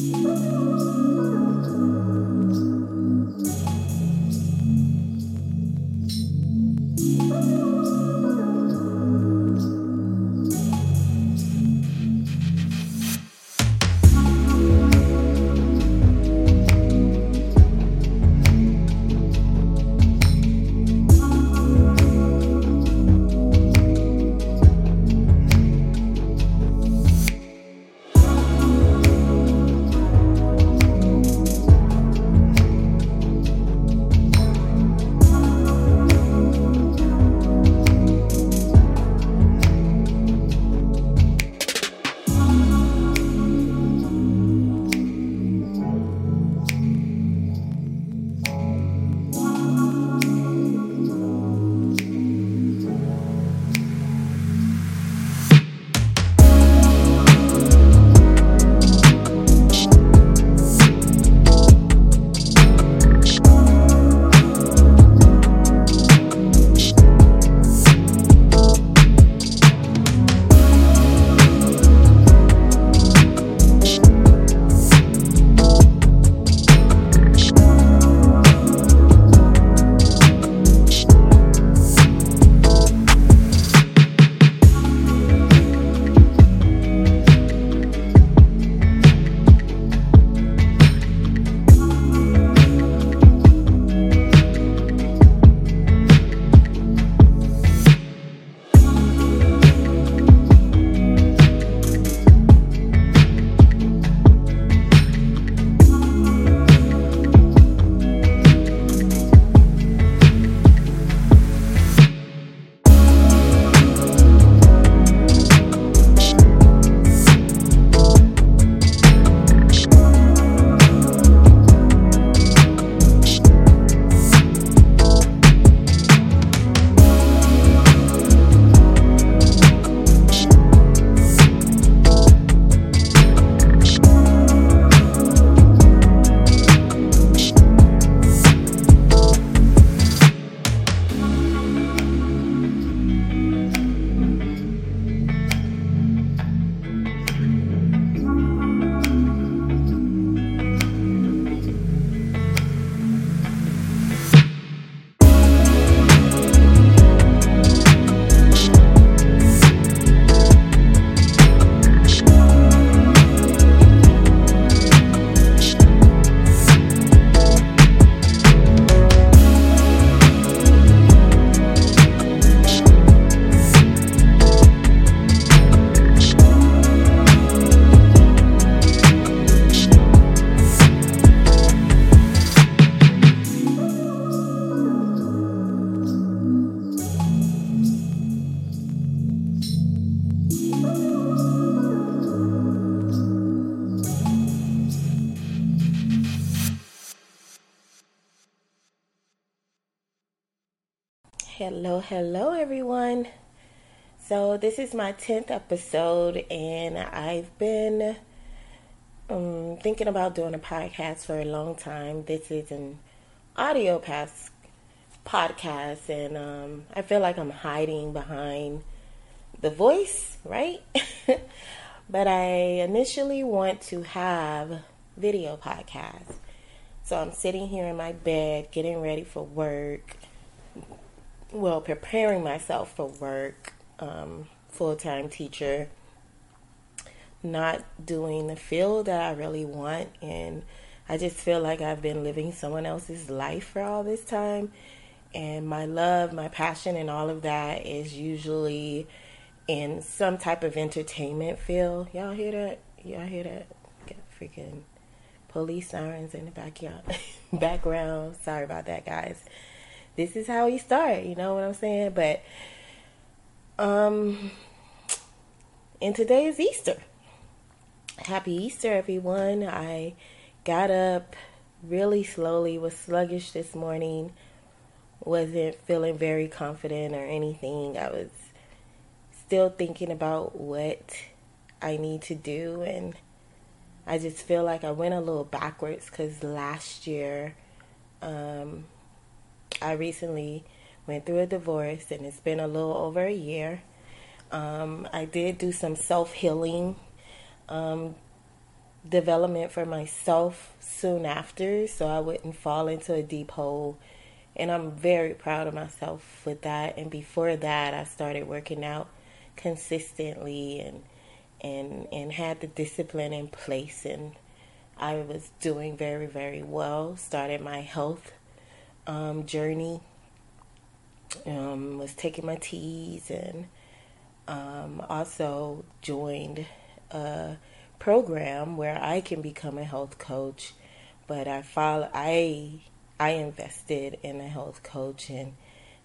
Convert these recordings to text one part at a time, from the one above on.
Música Hello, hello, everyone. So, this is my 10th episode, and I've been um, thinking about doing a podcast for a long time. This is an audio pass podcast, and um, I feel like I'm hiding behind the voice, right? but I initially want to have video podcast. So I'm sitting here in my bed getting ready for work well, preparing myself for work, um, full time teacher, not doing the field that I really want. And I just feel like I've been living someone else's life for all this time. And my love, my passion, and all of that is usually in some type of entertainment field. Y'all hear that? Y'all hear that? Got freaking police sirens in the backyard background. Sorry about that, guys this is how he started, you know what I'm saying? But um and today is Easter. Happy Easter everyone. I got up really slowly, was sluggish this morning, wasn't feeling very confident or anything. I was still thinking about what I need to do and I just feel like I went a little backwards cuz last year um I recently went through a divorce and it's been a little over a year. Um, I did do some self healing um, development for myself soon after so I wouldn't fall into a deep hole. And I'm very proud of myself with that. And before that, I started working out consistently and and and had the discipline in place and I was doing very very well. Started my health um, journey. Um, was taking my teas and um, also joined a program where I can become a health coach. But I follow I I invested in a health coach and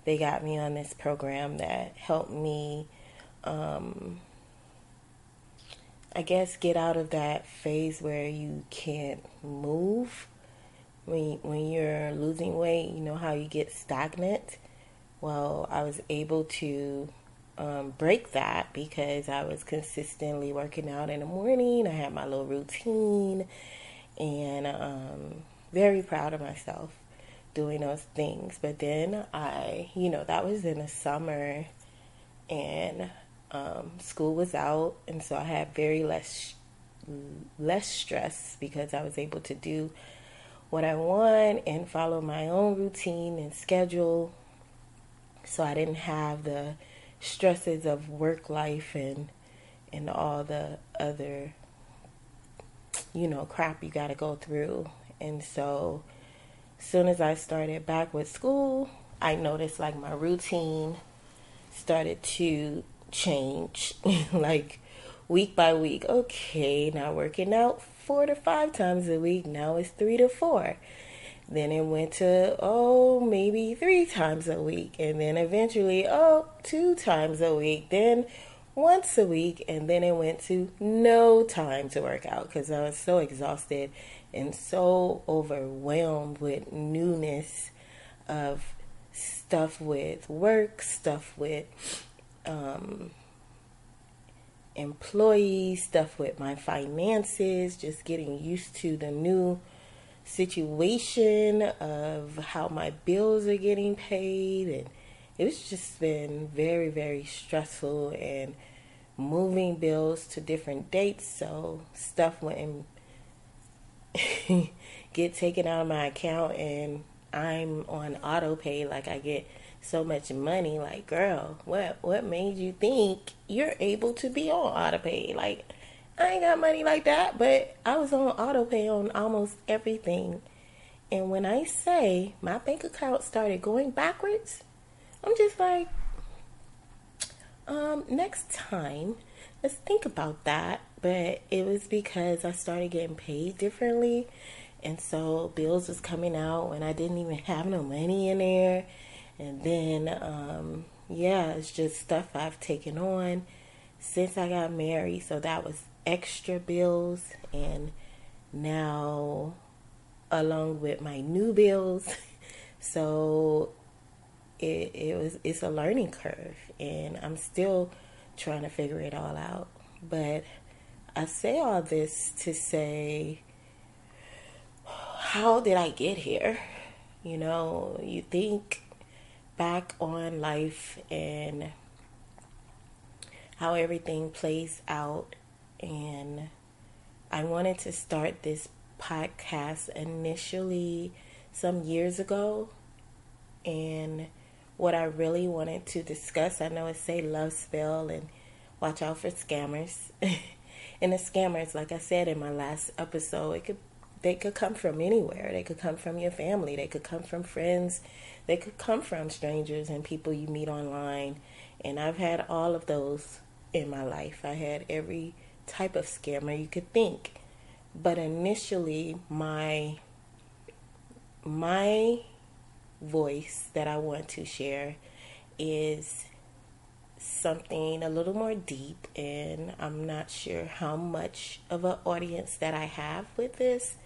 they got me on this program that helped me um, I guess get out of that phase where you can't move. When when you're losing weight, you know how you get stagnant. Well, I was able to um, break that because I was consistently working out in the morning. I had my little routine, and um, very proud of myself doing those things. But then I, you know, that was in the summer, and um, school was out, and so I had very less less stress because I was able to do what I want and follow my own routine and schedule. So I didn't have the stresses of work life and and all the other you know crap you got to go through. And so soon as I started back with school, I noticed like my routine started to change like week by week. Okay, now working out four to five times a week. Now it's three to four. Then it went to, oh, maybe three times a week. And then eventually, oh, two times a week. Then once a week. And then it went to no time to work out because I was so exhausted and so overwhelmed with newness of stuff with work, stuff with um, employees, stuff with my finances, just getting used to the new situation of how my bills are getting paid. And it's just been very very stressful and moving bills to different dates. So stuff wouldn't get taken out of my account and I'm on auto pay like I get so much money like girl what what made you think you're able to be on auto pay like I ain't got money like that, but I was on auto pay on almost everything. And when I say my bank account started going backwards, I'm just like, um, next time, let's think about that. But it was because I started getting paid differently. And so bills was coming out when I didn't even have no money in there. And then, um, yeah, it's just stuff I've taken on since I got married. So that was extra bills. And now along with my new bills so it, it was it's a learning curve. And i'm still trying to figure it all out. But i say all this to say how did i get here? You know you think back on life and how everything plays out and I wanted to start this podcast initially some years ago. And what I really wanted to discuss, I know it say love spell and watch out for scammers. and the scammers, like I said in my last episode, it could they could come from anywhere. They could come from your family. They could come from friends. They could come from strangers and people you meet online. And I've had all of those in my life. I had every type of scammer you could think. But initially, my my voice that I want to share is something a little more deep, and I'm not sure how much of an audience that I have with this,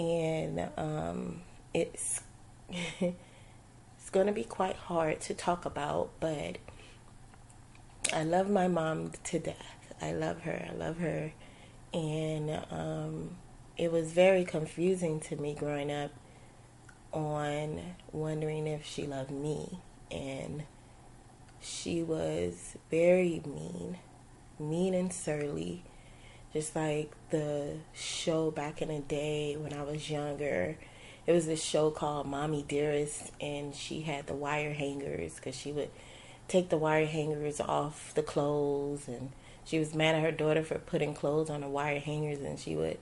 and um, it's it's going to be quite hard to talk about, but I love my mom to death I love her. I love her. And um, it was very confusing to me growing up on wondering if she loved me. And she was very mean, mean and surly, Just like the show back in the day when I was younger. It was this show called Mommie Dearest, and she had the wire hangers because she would take the wire hangers off the clothes, and she was mad at her daughter for putting clothes on the wire hangers, and she would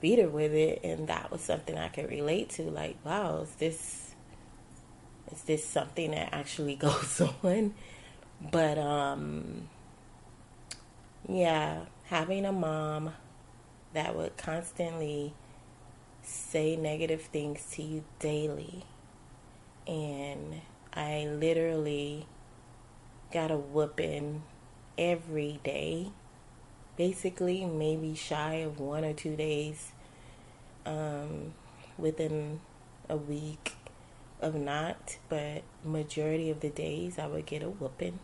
beat her with it. And that was something I could relate to. Like, wow, is this is this something that actually goes on? But um, yeah, having a mom that would constantly say negative things to you daily. And I literally got a whooping every day. Basically, maybe shy of one or two days um, within a week of not, but majority of the days I would get a whooping.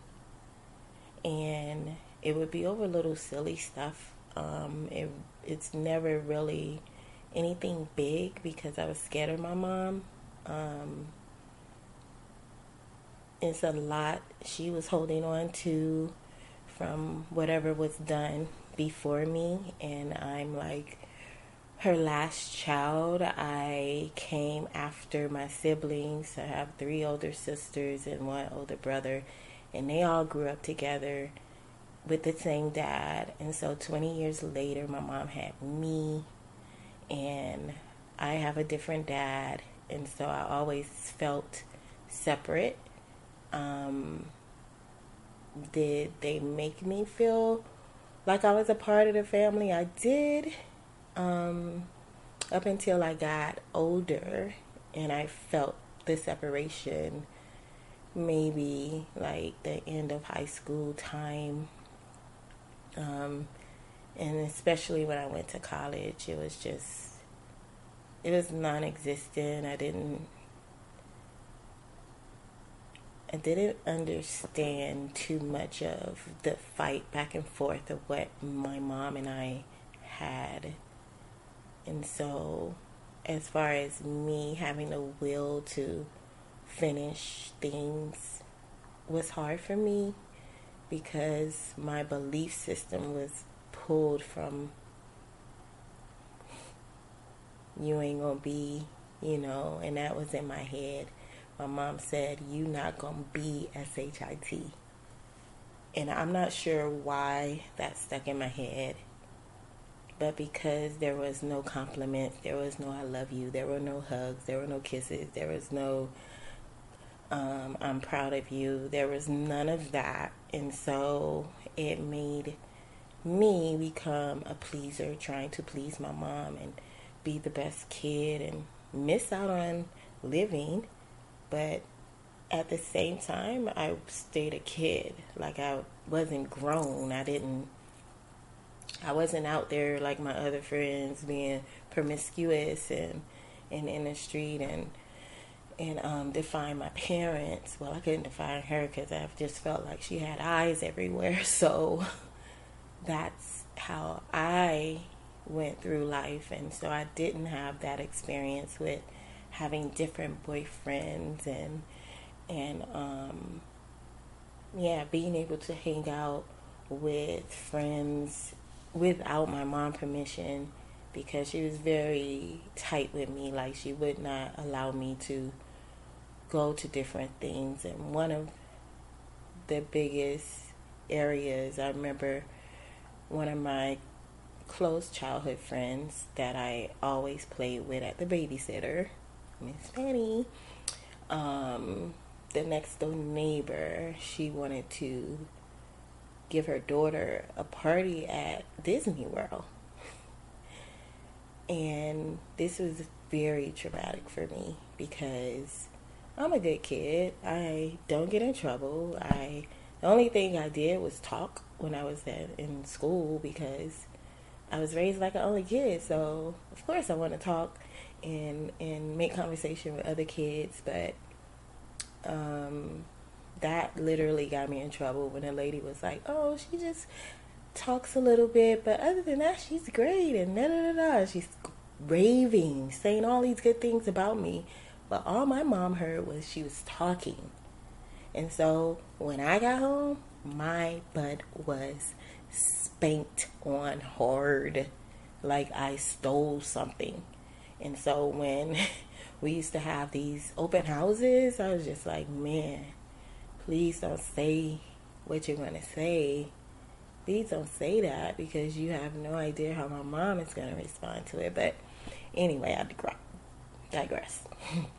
And it would be over little silly stuff. Um, it, it's never really anything big because I was scared of my mom. Um, it's a lot she was holding on to from whatever was done before me, and I'm like her last child. I came after my siblings. I have three older sisters and one older brother, and they all grew up together with the same dad. And so 20 years later, my mom had me, and I have a different dad. And so I always felt separate. Um, did they make me feel like I was a part of the family? I did. Um, up until I got older and I felt the separation maybe like the end of high school time um, and especially when I went to college, it was just, it was non existent. I didn't, I didn't understand too much of the fight back and forth of what my mom and I had. And so, as far as me having the will to finish things was hard for me because my belief system was pulled from you ain't gonna be, you know, and that was in my head. My mom said, You not gonna be SHIT. And I'm not sure why that stuck in my head. But because there was no compliments, there was no I love you, there were no hugs, there were no kisses, there was no um, I'm proud of you. There was none of that. And so it made me become a pleaser, trying to please my mom and be the best kid and miss out on living. But at the same time, I stayed a kid. Like I wasn't grown. I didn't, I wasn't out there like my other friends being promiscuous and, and in the street and and um, define my parents. Well, I couldn't define her because I just felt like she had eyes everywhere. So that's how I went through life. And so I didn't have that experience with having different boyfriends and, and, um, yeah, being able to hang out with friends without my mom permission because she was very tight with me. Like she would not allow me to go to different things. And one of the biggest areas, I remember one of my close childhood friends that I always played with at the babysitter, Miss Fanny. Um, the next door neighbor, she wanted to give her daughter a party at Disney World. And this was very traumatic for me because I'm a good kid. I don't get in trouble. I the only thing I did was talk when I was in school because I was raised like an only kid. So of course I want to talk and and make conversation with other kids, but um, that literally got me in trouble when a lady was like, "Oh, she just talks a little bit, but other than that, she's great." And da da da da. She's raving, saying all these good things about me. But all my mom heard was she was talking. And so when I got home, my butt was spanked on hard like I stole something. And so when we used to have these open houses, I was just like, man, please don't say what you're going to say. Please don't say that because you have no idea how my mom is going to respond to it. But anyway, I digress.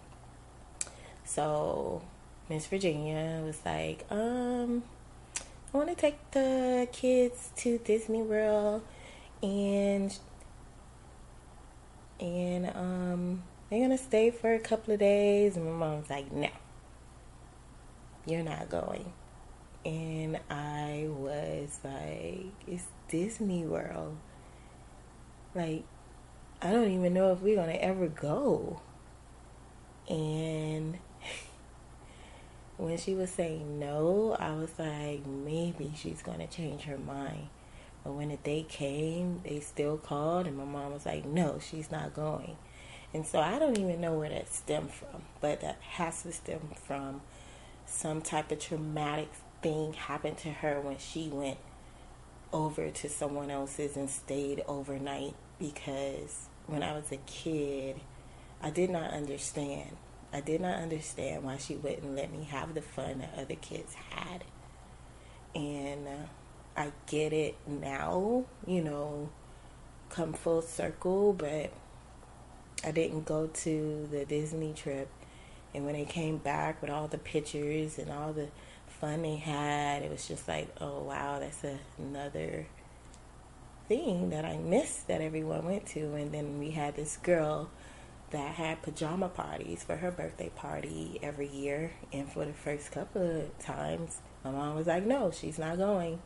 so Miss Virginia was like, um, I want to take the kids to Disney World and and um they're gonna stay for a couple of days. And my mom's like no you're not going. And i was like it's disney world. Like i don't even know if we're gonna ever go. And when she was saying no i was like maybe she's gonna change her mind but when the day came, they still called, and my mom was like, no, she's not going. And so I don't even know where that stemmed from, but that has to stem from some type of traumatic thing happened to her when she went over to someone else's and stayed overnight because when I was a kid, I did not understand. I did not understand why she wouldn't let me have the fun that other kids had. And uh, I get it now, you know, come full circle, but I didn't go to the Disney trip. And when they came back with all the pictures and all the fun they had, it was just like, oh wow, that's another thing that I missed that everyone went to. And then we had this girl that had pajama parties for her birthday party every year. And for the first couple of times, my mom was like, no, she's not going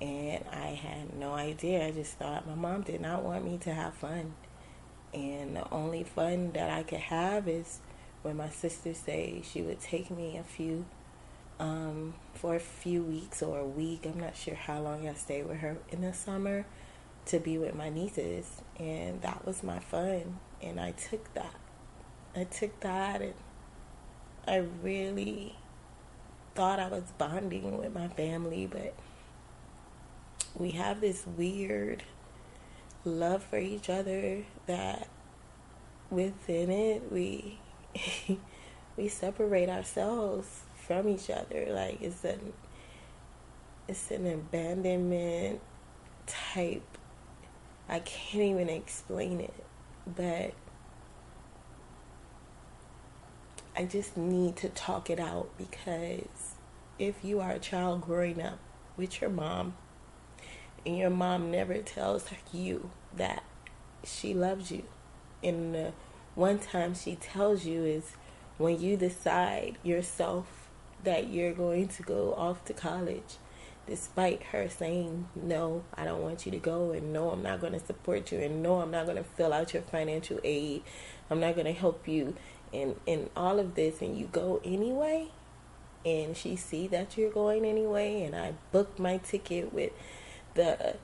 and I had no idea. I just thought my mom did not want me to have fun. And the only fun that I could have is when my sister say she would take me a few um, for a few weeks or a week. I'm not sure how long I stayed with her in the summer to be with my nieces, and that was my fun. And I took that. I took that, and I really thought I was bonding with my family, but we have this weird love for each other that within it we we separate ourselves from each other like it's an it's an abandonment type I can't even explain it but I just need to talk it out because if you are a child growing up with your mom and your mom never tells you that she loves you. And the one time she tells you is when you decide yourself that you're going to go off to college, despite her saying, No, I don't want you to go, and no, I'm not going to support you, and no, I'm not going to fill out your financial aid, I'm not going to help you, and, and all of this, and you go anyway. And she see that you're going anyway, and I booked my ticket with the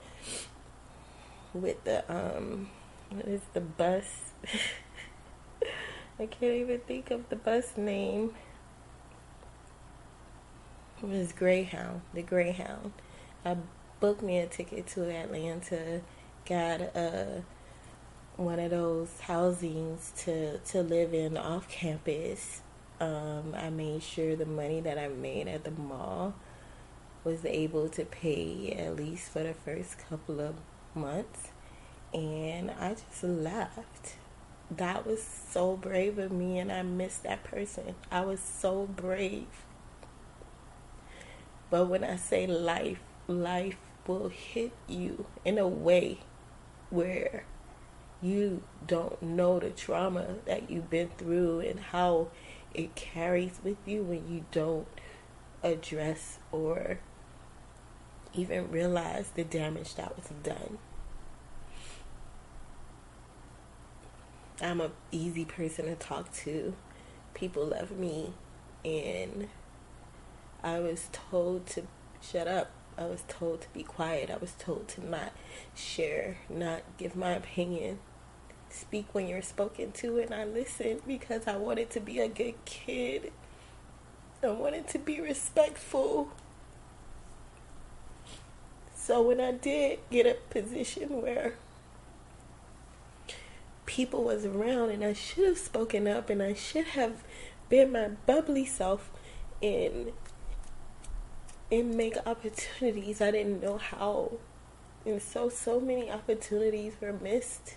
with the um what is the bus I can't even think of the bus name. It was Greyhound, the Greyhound. I booked me a ticket to Atlanta, got uh one of those housings to to live in off campus. Um, I made sure the money that I made at the mall was able to pay at least for the first couple of months. And I just left. That was so brave of me, and I miss that person. I was so brave. But when I say life, life will hit you in a way where you don't know the trauma that you've been through and how it carries with you when you don't address or even realize the damage that was done. I'm an easy person to talk to. People love me and I was told to shut up. I was told to be quiet. I was told to not share, not give my opinion. Speak when you're spoken to and I listened because I wanted to be a good kid. I wanted to be respectful. So when I did get a position where people was around and I should have spoken up and I should have been my bubbly self and and make opportunities. I didn't know how. And so so many opportunities were missed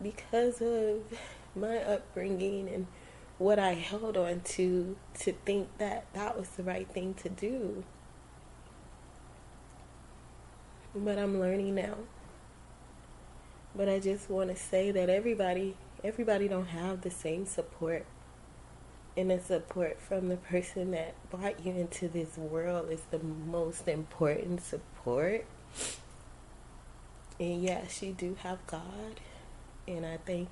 because of my upbringing and what I held on to to think that that was the right thing to do. But I'm learning now. But I just want to say that everybody everybody don't have the same support. And the support from the person that brought you into this world is the most important support. And yes, you do have God. And I thank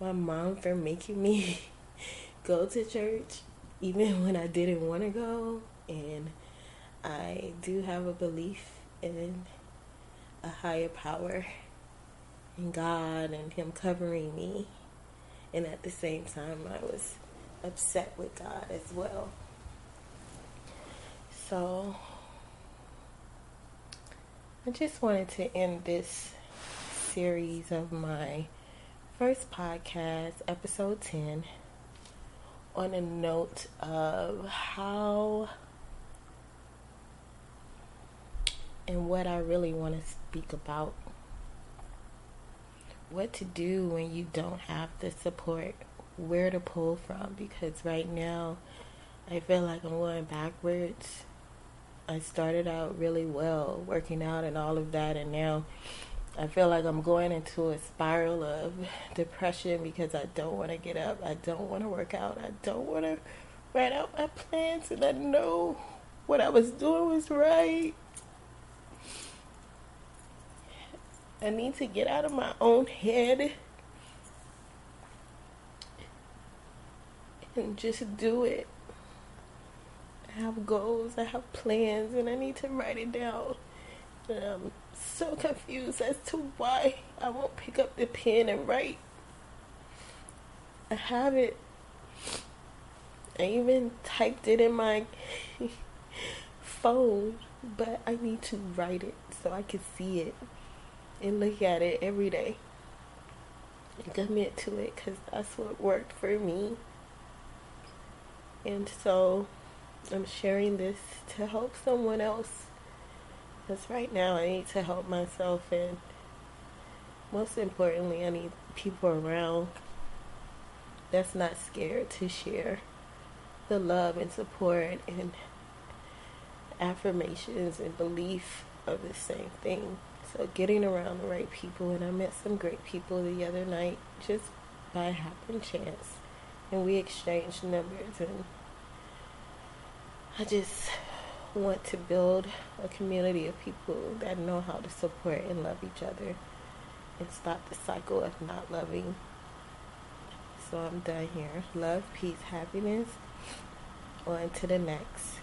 my mom for making me go to church even when I didn't want to go. And I do have a belief in a higher power in God and Him covering me. And at the same time, I was upset with God as well. So, I just wanted to end this series of my first podcast, episode 10, on a note of how and what I really want to speak about. What to do when you don't have the support, where to pull from, because right now I feel like I'm going backwards. I started out really well, working out and all of that, and now I feel like I'm going into a spiral of depression because I don't want to get up. I don't want to work out. I don't want to write out my plans, and I know what I was doing was right. I need to get out of my own head and just do it. I have goals, I have plans, and I need to write it down. And I'm so confused as to why I won't pick up the pen and write. I have it. I even typed it in my phone, but I need to write it so I can see it and look at it every day and commit to it because that's what worked for me. And so I'm sharing this to help someone else. Because right now I need to help myself, and most importantly, I need people around that's not scared to share the love and support and affirmations and belief of the same thing. So getting around the right people, and I met some great people the other night just by happen chance, and we exchanged numbers, and I just want to build a community of people that know how to support and love each other, and stop the cycle of not loving. So I'm done here. Love, peace, happiness. On to the next.